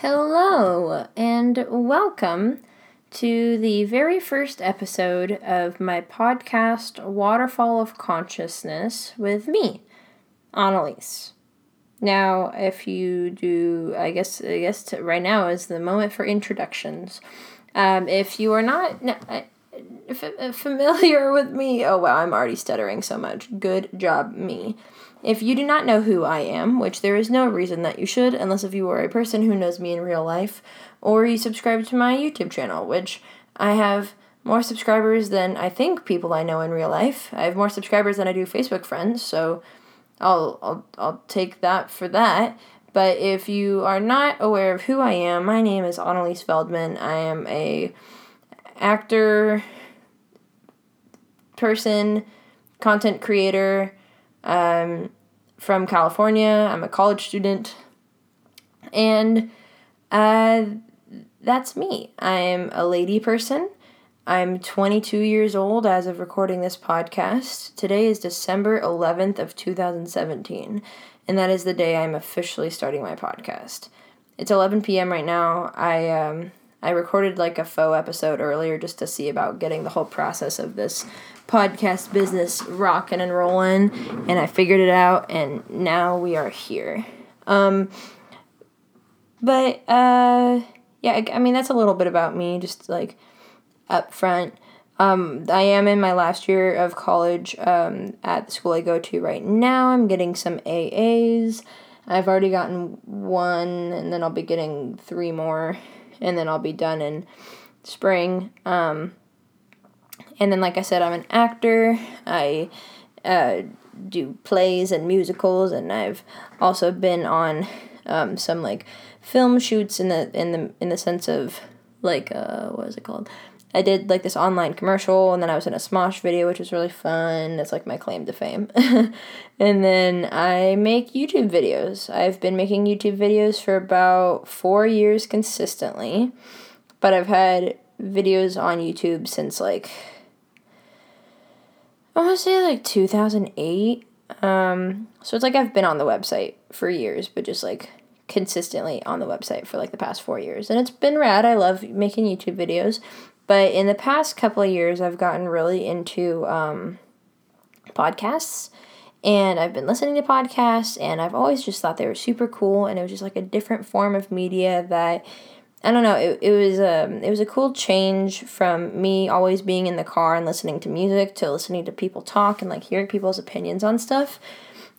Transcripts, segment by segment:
Hello, and welcome to the very first episode of my podcast, Waterfall of Consciousness, with me, Annelies. Now, if you do, I guess, I guess to, right now is the moment for introductions. Um, if you are not familiar with me, oh wow, I'm already stuttering so much. Good job, me. If you do not know who I am, which there is no reason that you should, unless if you are a person who knows me in real life, or you subscribe to my YouTube channel, which I have more subscribers than I think people I know in real life. I have more subscribers than I do Facebook friends, so I'll I'll I'll take that for that. But if you are not aware of who I am, my name is Annelies Veldman. I am a actor, person, content creator um, from California. I'm a college student. And uh, that's me. I'm a lady person. I'm 22 years old as of recording this podcast. Today is December 11th of 2017, and that is the day I'm officially starting my podcast. It's 11 p.m. right now. I um, I recorded like a faux episode earlier just to see about getting the whole process of this podcast business rocking and rolling, and I figured it out, and now we are here. Um, but uh, yeah, I, I mean that's a little bit about me, just like up front. Um, I am in my last year of college um, at the school I go to right now. I'm getting some AAs. I've already gotten one, and then I'll be getting three more, and then I'll be done in spring. Um, and then, like I said, I'm an actor. I uh, do plays and musicals, and I've also been on um, some like film shoots in the in the in the sense of like uh, what is it called? I did like this online commercial, and then I was in a Smosh video, which was really fun. That's like my claim to fame. and then I make YouTube videos. I've been making YouTube videos for about four years consistently, but I've had videos on YouTube since like I want to say like 2008. Um, so it's like I've been on the website for years, but just like consistently on the website for like the past four years. And it's been rad. I love making YouTube videos. But in the past couple of years, I've gotten really into um, podcasts. And I've been listening to podcasts, and I've always just thought they were super cool. And it was just like a different form of media that I don't know. It, it was a um, it was a cool change from me always being in the car and listening to music to listening to people talk and like hearing people's opinions on stuff.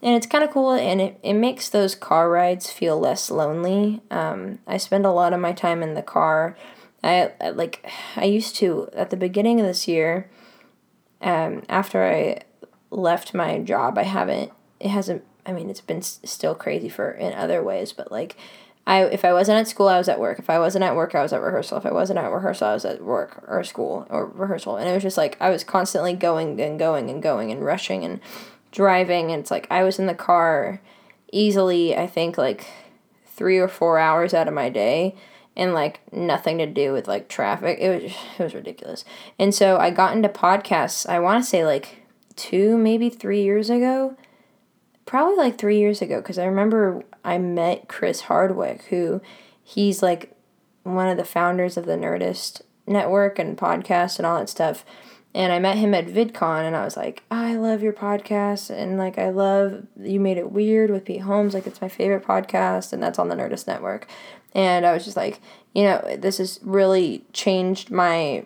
And it's kind of cool, and it, it makes those car rides feel less lonely. Um, I spend a lot of my time in the car. I, I like I used to at the beginning of this year. Um, after I left my job, I haven't. It hasn't. I mean, it's been s- still crazy for in other ways, but like I if I wasn't at school, I was at work. If I wasn't at work, I was at rehearsal. If I wasn't at rehearsal, I was at work or school or rehearsal. And it was just like I was constantly going and going and going and rushing and driving. And it's like I was in the car easily. I think like three or four hours out of my day and like nothing to do with like traffic. It was it was ridiculous. And so I got into podcasts. I want to say like two, maybe three years ago probably like three years ago because I remember I met Chris Hardwick, who he's like one of the founders of the Nerdist network and podcast and all that stuff. And I met him at VidCon and I was like, I love your podcast and like I love you made it weird with Pete Holmes, like it's my favorite podcast and that's on the Nerdist network. And I was just like, you know, this has really changed my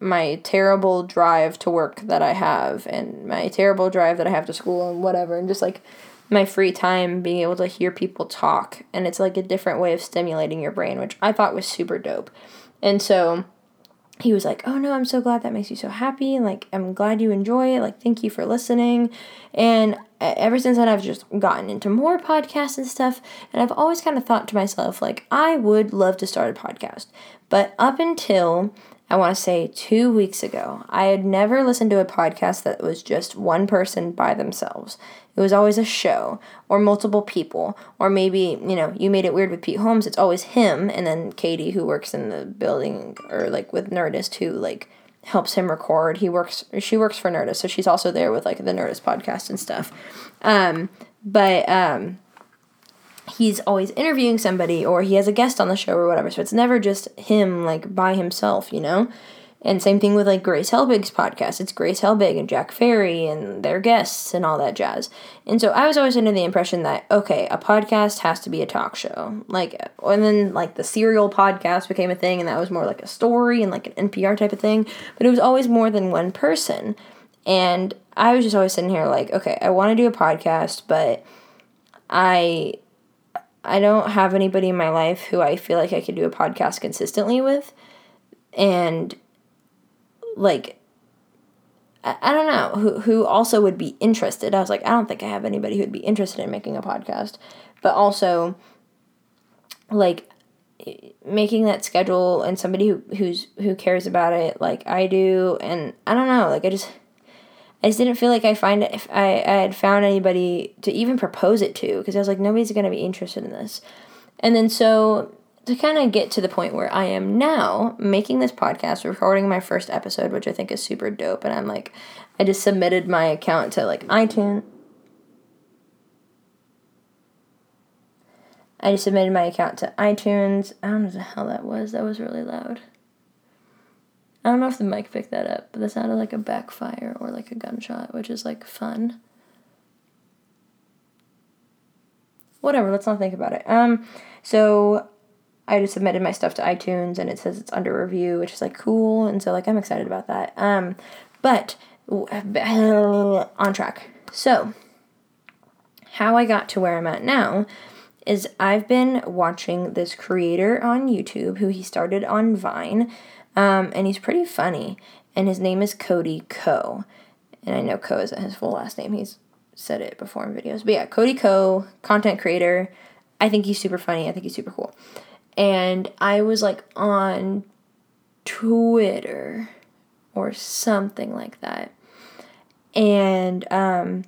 my terrible drive to work that I have and my terrible drive that I have to school and whatever and just like my free time being able to hear people talk and it's like a different way of stimulating your brain which I thought was super dope. And so he was like, "Oh no, I'm so glad that makes you so happy. Like I'm glad you enjoy it. Like thank you for listening." And ever since then I've just gotten into more podcasts and stuff and I've always kind of thought to myself like I would love to start a podcast. But up until I want to say two weeks ago, I had never listened to a podcast that was just one person by themselves. It was always a show or multiple people, or maybe, you know, you made it weird with Pete Holmes, it's always him, and then Katie, who works in the building or like with Nerdist, who like helps him record. He works, she works for Nerdist, so she's also there with like the Nerdist podcast and stuff. Um, but, um, he's always interviewing somebody or he has a guest on the show or whatever. So it's never just him like by himself, you know? And same thing with like Grace Helbig's podcast. It's Grace Helbig and Jack Ferry and their guests and all that jazz. And so I was always under the impression that okay, a podcast has to be a talk show. Like and then like the serial podcast became a thing and that was more like a story and like an NPR type of thing, but it was always more than one person. And I was just always sitting here like, okay, I want to do a podcast, but I I don't have anybody in my life who I feel like I could do a podcast consistently with. And like I, I don't know who who also would be interested. I was like, I don't think I have anybody who'd be interested in making a podcast. But also like making that schedule and somebody who who's who cares about it like I do and I don't know, like I just I just didn't feel like I find if I, I had found anybody to even propose it to because I was like nobody's gonna be interested in this. And then so to kind of get to the point where I am now making this podcast, recording my first episode, which I think is super dope. And I'm like, I just submitted my account to like iTunes. I just submitted my account to iTunes. I don't know hell that was. That was really loud. I don't know if the mic picked that up, but that sounded like a backfire or like a gunshot, which is like fun. Whatever, let's not think about it. Um, so I just submitted my stuff to iTunes and it says it's under review, which is like cool, and so like I'm excited about that. Um, but on track. So, how I got to where I'm at now is I've been watching this creator on YouTube who he started on Vine, um, and he's pretty funny, and his name is Cody Ko. and I know Ko isn't his full last name. He's said it before in videos, but yeah, Cody Ko, content creator. I think he's super funny. I think he's super cool and I was like on Twitter or something like that. And um,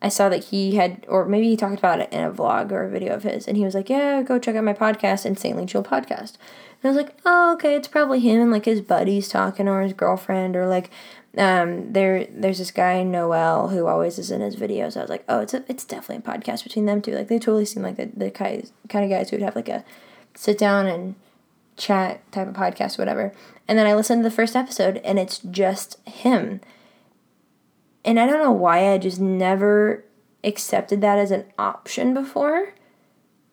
I saw that he had, or maybe he talked about it in a vlog or a video of his, and he was like, "Yeah, go check out my podcast, Insanely Chill Podcast." And I was like, "Oh, okay, it's probably him and like his buddies talking, or his girlfriend, or like um, there there's this guy Noel who always is in his videos. I was like, oh, it's a, it's definitely a podcast between them two. Like they totally seem like the the guys, kind of guys who would have like a sit down and chat type of podcast, whatever. And then I listened to the first episode and it's just him. And I don't know why I just never accepted that as an option before.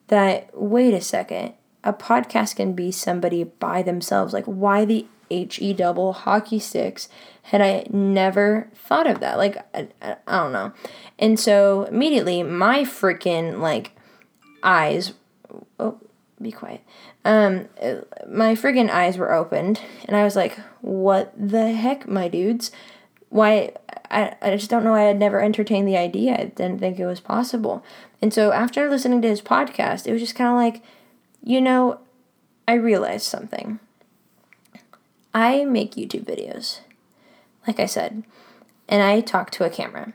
That, wait a second, a podcast can be somebody by themselves. Like, why the HE double hockey sticks had I never thought of that? Like, I, I, I don't know. And so immediately, my freaking, like, eyes. Oh, be quiet. Um, my friggin' eyes were opened, and I was like, "What the heck, my dudes? Why? I I just don't know. I had never entertained the idea. I didn't think it was possible." And so after listening to his podcast, it was just kind of like, you know, I realized something. I make YouTube videos, like I said, and I talk to a camera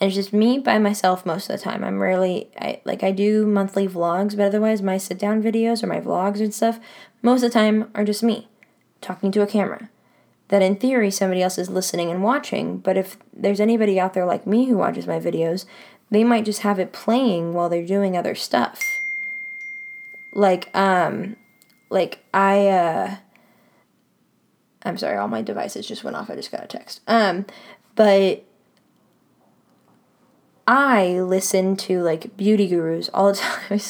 and it's just me by myself most of the time. I'm rarely I like I do monthly vlogs, but otherwise my sit down videos or my vlogs and stuff most of the time are just me talking to a camera. That in theory somebody else is listening and watching, but if there's anybody out there like me who watches my videos, they might just have it playing while they're doing other stuff. Like um like I uh I'm sorry, all my devices just went off. I just got a text. Um but I listen to like beauty gurus all the time.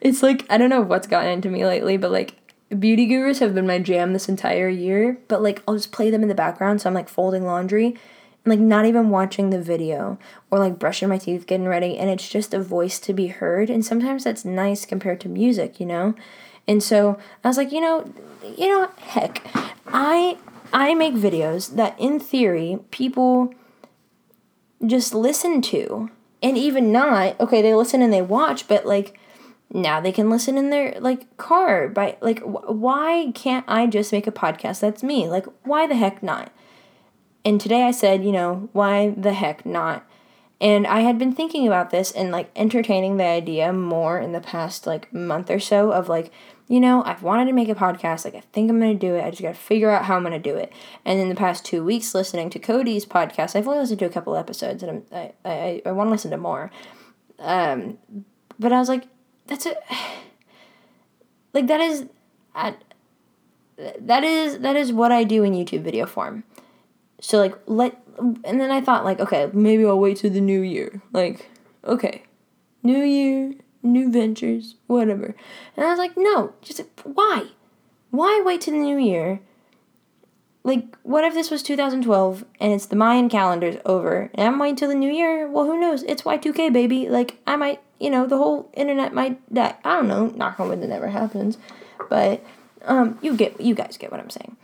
it's like I don't know what's gotten into me lately, but like beauty gurus have been my jam this entire year. But like I'll just play them in the background, so I'm like folding laundry like not even watching the video or like brushing my teeth, getting ready, and it's just a voice to be heard. And sometimes that's nice compared to music, you know. And so I was like, you know, you know, heck, I I make videos that in theory people just listen to. And even not, okay, they listen and they watch, but like now they can listen in their like car by like wh- why can't I just make a podcast that's me? Like why the heck not? And today I said, you know, why the heck not? And I had been thinking about this and like entertaining the idea more in the past like month or so of like you know, I've wanted to make a podcast. Like, I think I'm going to do it. I just got to figure out how I'm going to do it. And in the past two weeks, listening to Cody's podcast, I've only listened to a couple episodes and I'm, I, I, I want to listen to more. Um, but I was like, that's a like that is at that is that is what I do in YouTube video form. So like let and then I thought like okay, maybe I'll wait till the new year. Like, okay. New year, new ventures, whatever. And I was like, no, just why? Why wait till the new year? Like, what if this was 2012 and it's the Mayan calendar's over and I'm waiting till the new year? Well, who knows? It's Y2K, baby. Like, I might, you know, the whole internet might die. I don't know. Knock on wood, that never happens. But, um, you get, you guys get what I'm saying.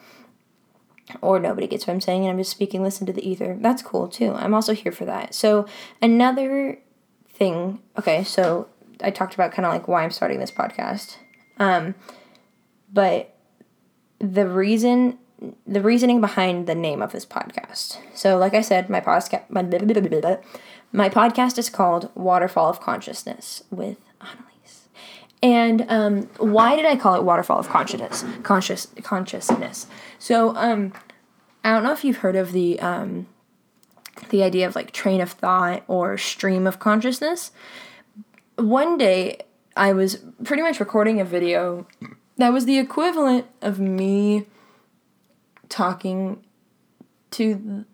Or nobody gets what I'm saying and I'm just speaking, listen to the ether. That's cool too. I'm also here for that. So, another thing, okay, so I talked about kind of like why I'm starting this podcast. Um, but the reason the reasoning behind the name of this podcast. So, like I said, my podcast my, my podcast is called Waterfall of Consciousness with. And um, why did I call it Waterfall of Consciousness? Conscious consciousness. So, um, I don't know if you've heard of the um, the idea of like train of thought or stream of consciousness. One day, I was pretty much recording a video that was the equivalent of me talking to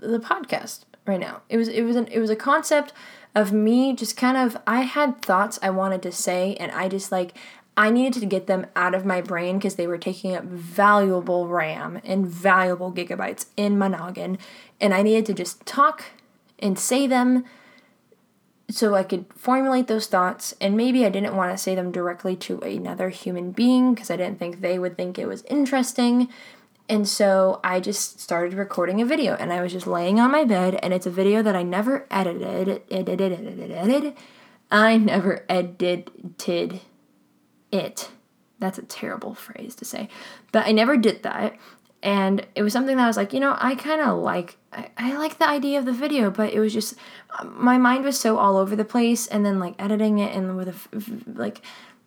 the podcast right now. It was it was an, it was a concept of me just kind of I had thoughts I wanted to say and I just like I needed to get them out of my brain because they were taking up valuable RAM and valuable gigabytes in my noggin and I needed to just talk and say them so I could formulate those thoughts. And maybe I didn't want to say them directly to another human being because I didn't think they would think it was interesting. And so I just started recording a video and I was just laying on my bed and it's a video that I never edited. Edited, edited. I never edited it. That's a terrible phrase to say. But I never did that. And it was something that I was like, you know, I kind of like I, I like the idea of the video, but it was just my mind was so all over the place, and then like editing it and with a, like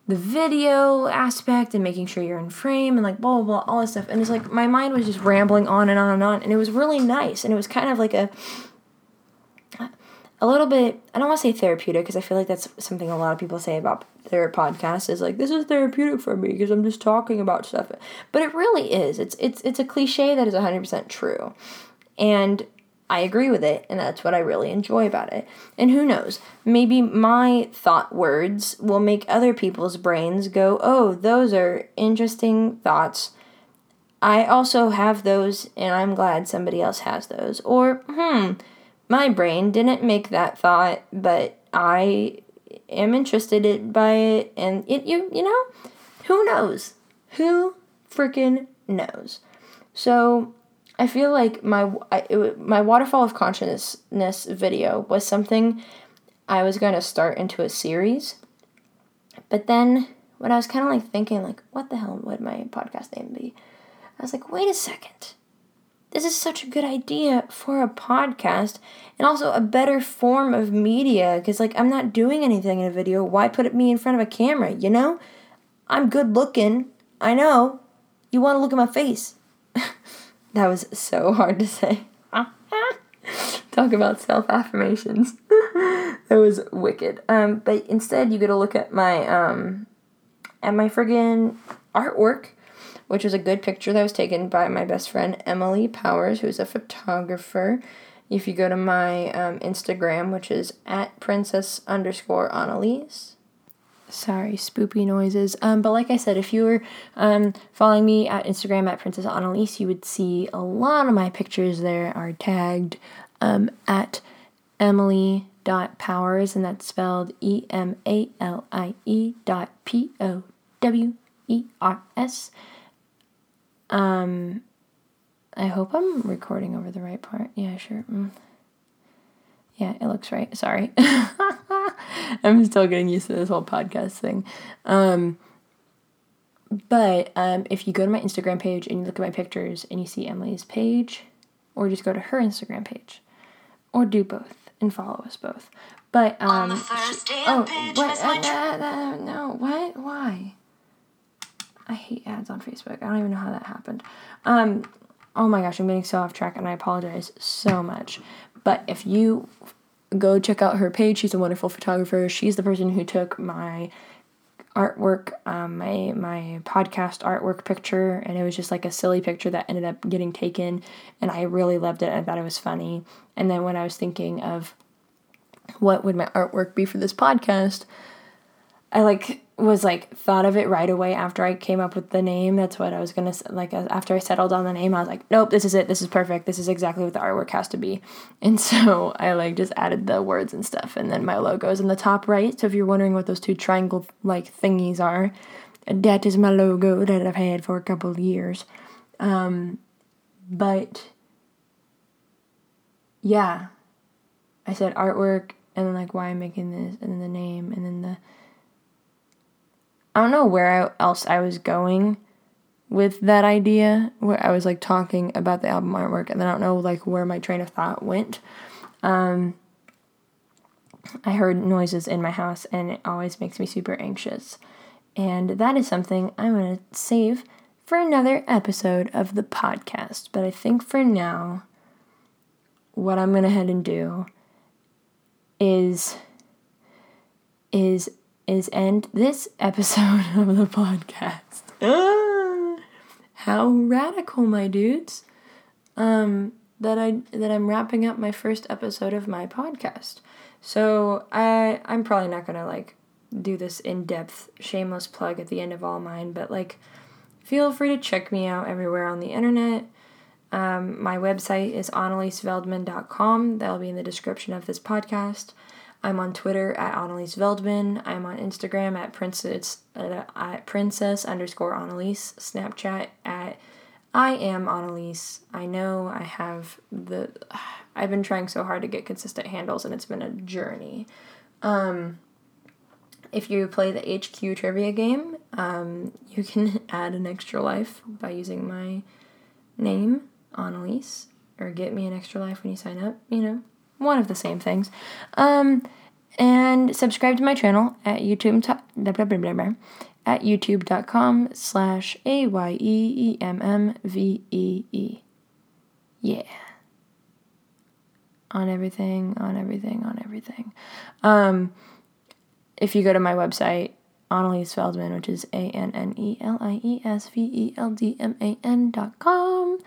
the video aspect and making sure you're in frame and like blah blah blah all this stuff, and it's like my mind was just rambling on and on and on, and it was really nice, and it was kind of like a a little bit I don't want to say therapeutic because I feel like that's something a lot of people say about their podcast is like this is therapeutic for me because I'm just talking about stuff. But it really is. It's it's it's a cliche that is 100% true. And I agree with it, and that's what I really enjoy about it. And who knows, maybe my thought words will make other people's brains go, oh, those are interesting thoughts. I also have those, and I'm glad somebody else has those. Or, hmm, my brain didn't make that thought, but I am interested by it, and it, you, you know, who knows? Who freaking knows? So, I feel like my I, it, my waterfall of consciousness video was something I was going to start into a series. But then when I was kind of like thinking like what the hell would my podcast name be? I was like, "Wait a second. This is such a good idea for a podcast and also a better form of media cuz like I'm not doing anything in a video. Why put me in front of a camera, you know? I'm good looking. I know. You want to look at my face. That was so hard to say. Talk about self affirmations. that was wicked. Um, but instead, you get to look at my um, at my friggin' artwork, which was a good picture that was taken by my best friend Emalie Powers, who's a photographer. If you go to my um, Instagram, which is at princess underscore Annelies, Sorry, spoopy noises. Um, but like I said, if you were um, following me at Instagram at Princess Annelies, you would see a lot of my pictures there are tagged um, at Emalie dot powers and that's spelled E M A L I E dot P O W E R S. Um, I hope I'm recording over the right part. Yeah, sure. Mm. Yeah, it looks right. Sorry. I'm still getting used to this whole podcast thing. Um, but um, if you go to my Instagram page and you look at my pictures and you see Emalie's page, or just go to her Instagram page, or do both and follow us both. But um, oh, what? Uh, uh, uh, no, what? Why? I hate ads on Facebook. I don't even know how that happened. Um, oh my gosh, I'm getting so off track, and I apologize so much. But if you go check out her page. She's a wonderful photographer. She's the person who took my artwork, um, my my podcast artwork picture, and it was just like a silly picture that ended up getting taken, and I really loved it. I thought it was funny. And then when I was thinking of what would my artwork be for this podcast, I like was like thought of it right away after I came up with the name. That's what I was gonna like. Uh, after I settled on the name, I was like, nope, this is it. This is perfect. This is exactly what the artwork has to be. And so I like just added the words and stuff, and then my logo is in the top right. So if you're wondering what those two triangle like thingies are, that is my logo that I've had for a couple of years. Um, but yeah, I said artwork, and then like why I'm making this, and then the name, and then the I don't know where else I was going with that idea where I was like talking about the album artwork and then I don't know like where my train of thought went. Um, I heard noises in my house and it always makes me super anxious. And that is something I'm going to save for another episode of the podcast. But I think for now, what I'm going to head and do is is is end this episode of the podcast. Ah, how radical, my dudes. Um, that I that I'm wrapping up my first episode of my podcast. So I I'm probably not gonna like do this in depth shameless plug at the end of all mine, but like feel free to check me out everywhere on the internet. Um, my website is anneliesveldman.com. That'll be in the description of this podcast. I'm on Twitter at Annelies Veldman. I'm on Instagram at princess uh, at princess underscore Annelies. Snapchat at I am Annelies. I know I have the. I've been trying so hard to get consistent handles, and it's been a journey. Um, if you play the HQ trivia game, um, you can add an extra life by using my name, Annalise, or get me an extra life when you sign up. You know, one of the same things. Um, and subscribe to my channel at YouTube blah, blah, blah, blah, at youtube.com slash a-y-e-e-m-m-v-e-e. Yeah. On everything, on everything, on everything. Um, if you go to my website, Annelies Veldman, which is A-N-N-E-L-I-E-S-V-E-L-D-M-A-N dot com,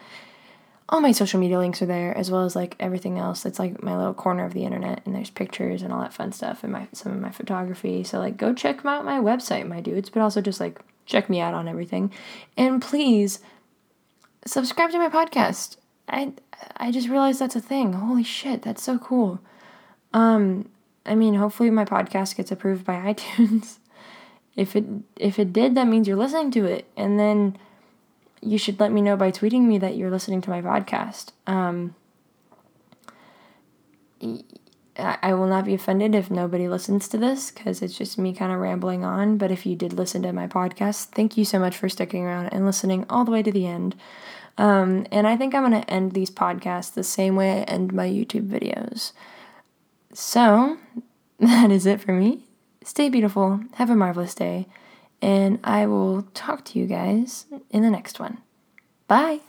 all my social media links are there as well as like everything else it's like my little corner of the internet and there's pictures and all that fun stuff and my some of my photography. So like go check out my website my dudes but also just like check me out on everything. And please subscribe to my podcast. I i just realized that's a thing. Holy shit that's so cool. Um i mean hopefully my podcast gets approved by itunes. If it if it did that means you're listening to it. And then you should let me know by tweeting me that you're listening to my podcast. Um, I will not be offended if nobody listens to this because it's just me kind of rambling on. But if you did listen to my podcast, thank you so much for sticking around and listening all the way to the end. Um, and I think I'm going to end these podcasts the same way I end my YouTube videos. So that is it for me. Stay beautiful. Have a marvelous day and I will talk to you guys in the next one. Bye.